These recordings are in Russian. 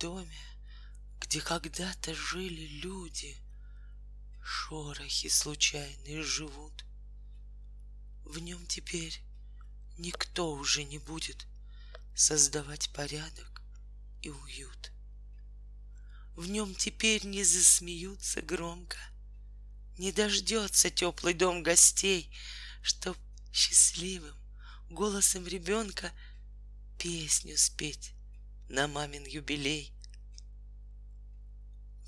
доме, где когда-то жили люди, Шорохи случайные живут. В нем теперь никто уже не будет Создавать порядок и уют. В нем теперь не засмеются громко, Не дождется теплый дом гостей, Чтоб счастливым голосом ребенка Песню спеть на мамин юбилей.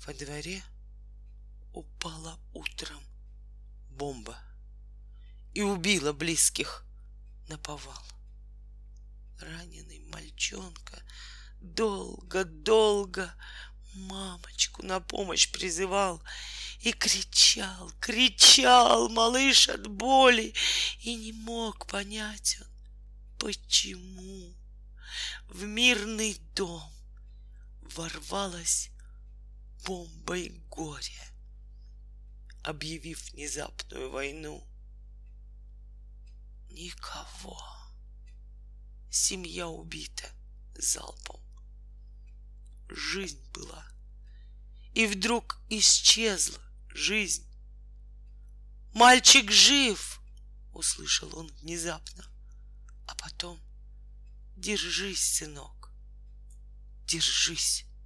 Во дворе упала утром бомба И убила близких на повал. Раненый мальчонка долго-долго Мамочку на помощь призывал И кричал, кричал малыш от боли И не мог понять он, почему в мирный дом ворвалась бомбой горе, объявив внезапную войну. Никого. Семья убита залпом. Жизнь была. И вдруг исчезла жизнь. Мальчик жив, услышал он внезапно. А потом Держись, сынок, держись.